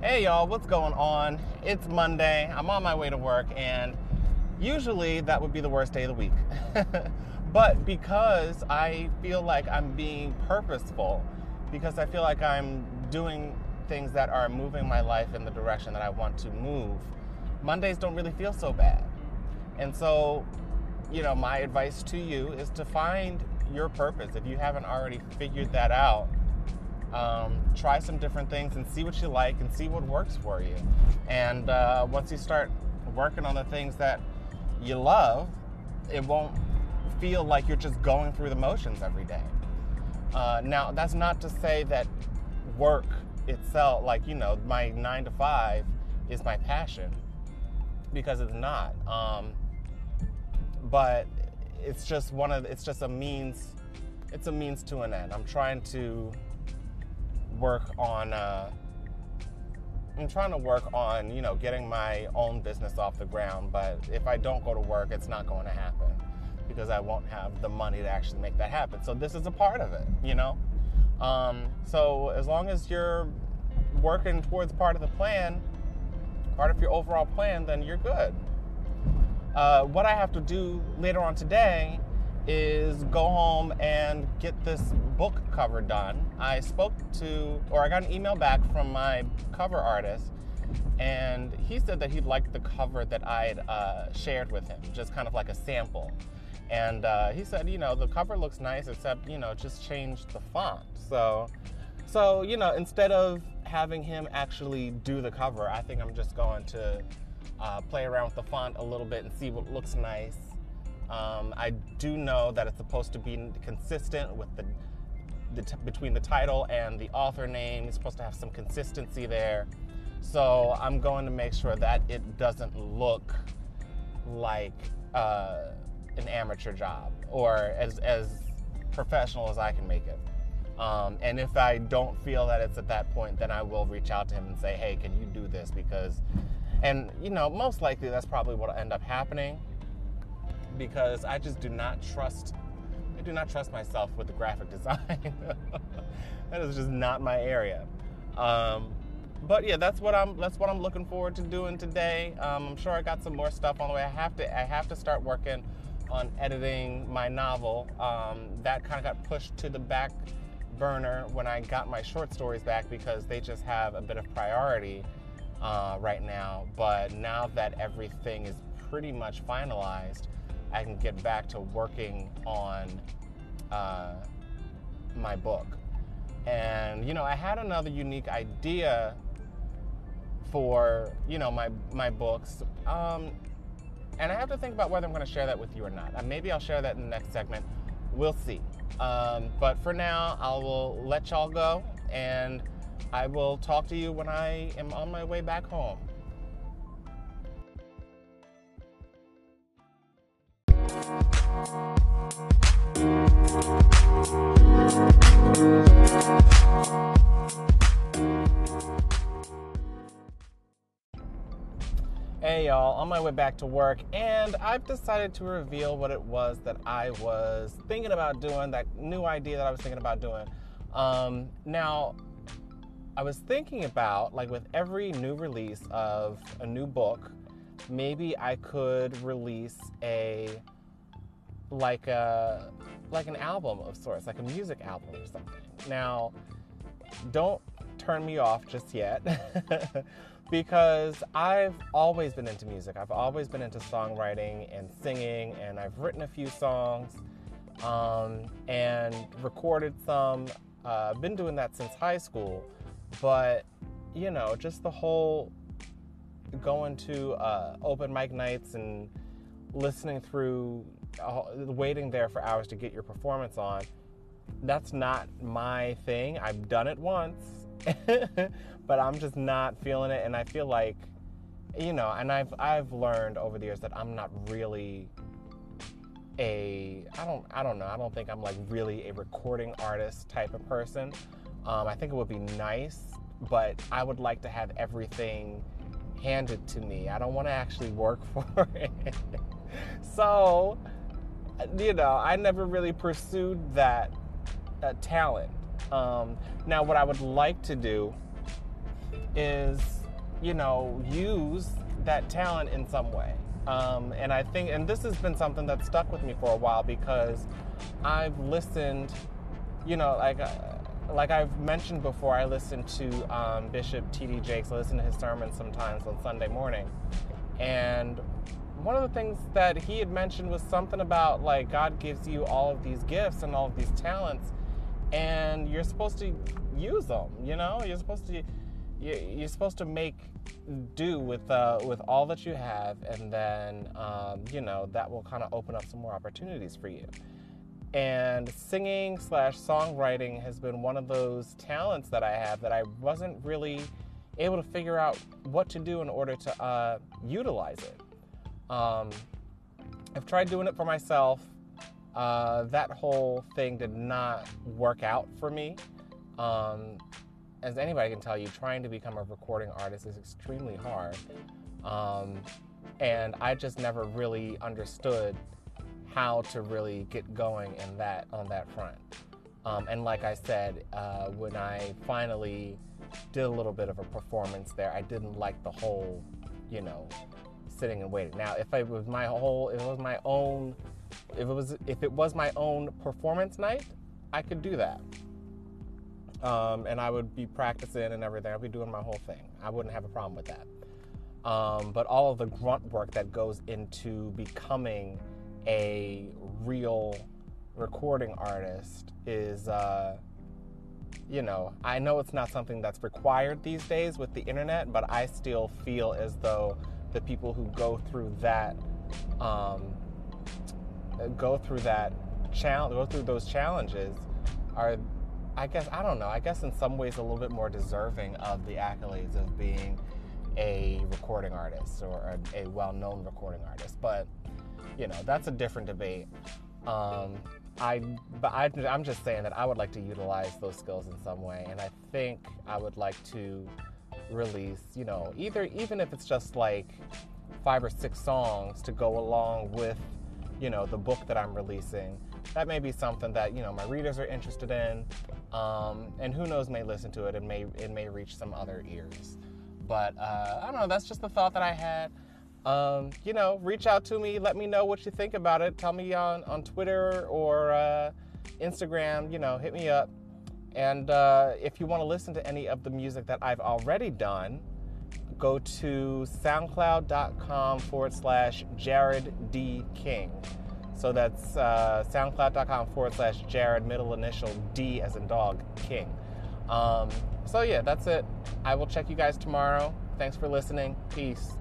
Hey y'all, what's going on? It's Monday. I'm on my way to work, and usually that would be the worst day of the week. but because I feel like I'm being purposeful, because I feel like I'm doing things that are moving my life in the direction that I want to move, Mondays don't really feel so bad. And so, you know, my advice to you is to find your purpose. If you haven't already figured that out, um, try some different things and see what you like and see what works for you. And uh, once you start working on the things that you love, it won't feel like you're just going through the motions every day. Uh, now, that's not to say that work itself, like, you know, my nine to five is my passion because it's not. Um, but it's just one of, it's just a means, it's a means to an end. I'm trying to work on, uh, I'm trying to work on, you know, getting my own business off the ground. But if I don't go to work, it's not going to happen because I won't have the money to actually make that happen. So this is a part of it, you know? Um, so as long as you're working towards part of the plan, part of your overall plan, then you're good. Uh, what I have to do later on today is go home and get this book cover done. I spoke to, or I got an email back from my cover artist, and he said that he liked the cover that I had uh, shared with him, just kind of like a sample. And uh, he said, you know, the cover looks nice, except you know, just change the font. So, so you know, instead of having him actually do the cover, I think I'm just going to uh, play around with the font a little bit and see what looks nice. Um, I do know that it's supposed to be consistent with the, the t- between the title and the author name. It's supposed to have some consistency there. So I'm going to make sure that it doesn't look like uh, an amateur job or as, as professional as I can make it. Um, and if I don't feel that it's at that point, then I will reach out to him and say, hey, can you do this? Because, and you know, most likely that's probably what will end up happening because I just do not trust, I do not trust myself with the graphic design. that is just not my area. Um, but yeah, that's what I'm. That's what I'm looking forward to doing today. Um, I'm sure I got some more stuff on the way. I have to. I have to start working on editing my novel. Um, that kind of got pushed to the back burner when I got my short stories back because they just have a bit of priority uh, right now. But now that everything is pretty much finalized, I can get back to working on uh, my book. And you know, I had another unique idea for you know my my books. Um, and I have to think about whether I'm going to share that with you or not. Uh, maybe I'll share that in the next segment. We'll see. Um, but for now, I will let y'all go, and I will talk to you when I am on my way back home. Hey y'all, on my way back to work, and I've decided to reveal what it was that I was thinking about doing, that new idea that I was thinking about doing. Um, now, I was thinking about, like, with every new release of a new book, maybe I could release a like a like an album of sorts, like a music album or something. Now, don't turn me off just yet. because I've always been into music. I've always been into songwriting and singing, and I've written a few songs um, and recorded some. Uh, I've been doing that since high school, but you know, just the whole going to uh, open mic nights and listening through, uh, waiting there for hours to get your performance on. That's not my thing. I've done it once but I'm just not feeling it, and I feel like, you know, and I've I've learned over the years that I'm not really a I don't I don't know I don't think I'm like really a recording artist type of person. Um, I think it would be nice, but I would like to have everything handed to me. I don't want to actually work for it. so, you know, I never really pursued that uh, talent. Um, now, what I would like to do is, you know, use that talent in some way. Um, and I think, and this has been something that stuck with me for a while because I've listened, you know, like, uh, like I've mentioned before, I listen to um, Bishop T.D. Jakes. I listen to his sermons sometimes on Sunday morning, and one of the things that he had mentioned was something about like God gives you all of these gifts and all of these talents, and you're supposed to use them. You know, you're supposed to you're supposed to make do with uh, with all that you have, and then um, you know that will kind of open up some more opportunities for you. And singing slash songwriting has been one of those talents that I have that I wasn't really able to figure out what to do in order to uh, utilize it. Um, I've tried doing it for myself. Uh, that whole thing did not work out for me. Um, as anybody can tell you, trying to become a recording artist is extremely hard. Um, and I just never really understood how to really get going in that on that front. Um, and like I said, uh, when I finally did a little bit of a performance there, I didn't like the whole, you know, sitting and waiting. Now, if it was my whole, if it was my own, if it was if it was my own performance night, I could do that. Um, and I would be practicing and everything. I'd be doing my whole thing. I wouldn't have a problem with that. Um, but all of the grunt work that goes into becoming a real recording artist is, uh, you know, I know it's not something that's required these days with the internet, but I still feel as though the people who go through that, um, go through that challenge, go through those challenges, are, I guess, I don't know. I guess in some ways a little bit more deserving of the accolades of being a recording artist or a, a well-known recording artist. But you know, that's a different debate. Um, I, but I, I'm just saying that I would like to utilize those skills in some way, and I think I would like to release, you know, either even if it's just like five or six songs to go along with, you know, the book that I'm releasing. That may be something that you know my readers are interested in, um, and who knows may listen to it and may it may reach some other ears. But uh, I don't know. That's just the thought that I had um, you know, reach out to me. Let me know what you think about it. Tell me on, on Twitter or uh, Instagram. You know, hit me up. And uh, if you want to listen to any of the music that I've already done, go to soundcloud.com forward slash Jared D. King. So that's uh, soundcloud.com forward slash Jared, middle initial D as in dog, King. Um, so yeah, that's it. I will check you guys tomorrow. Thanks for listening. Peace.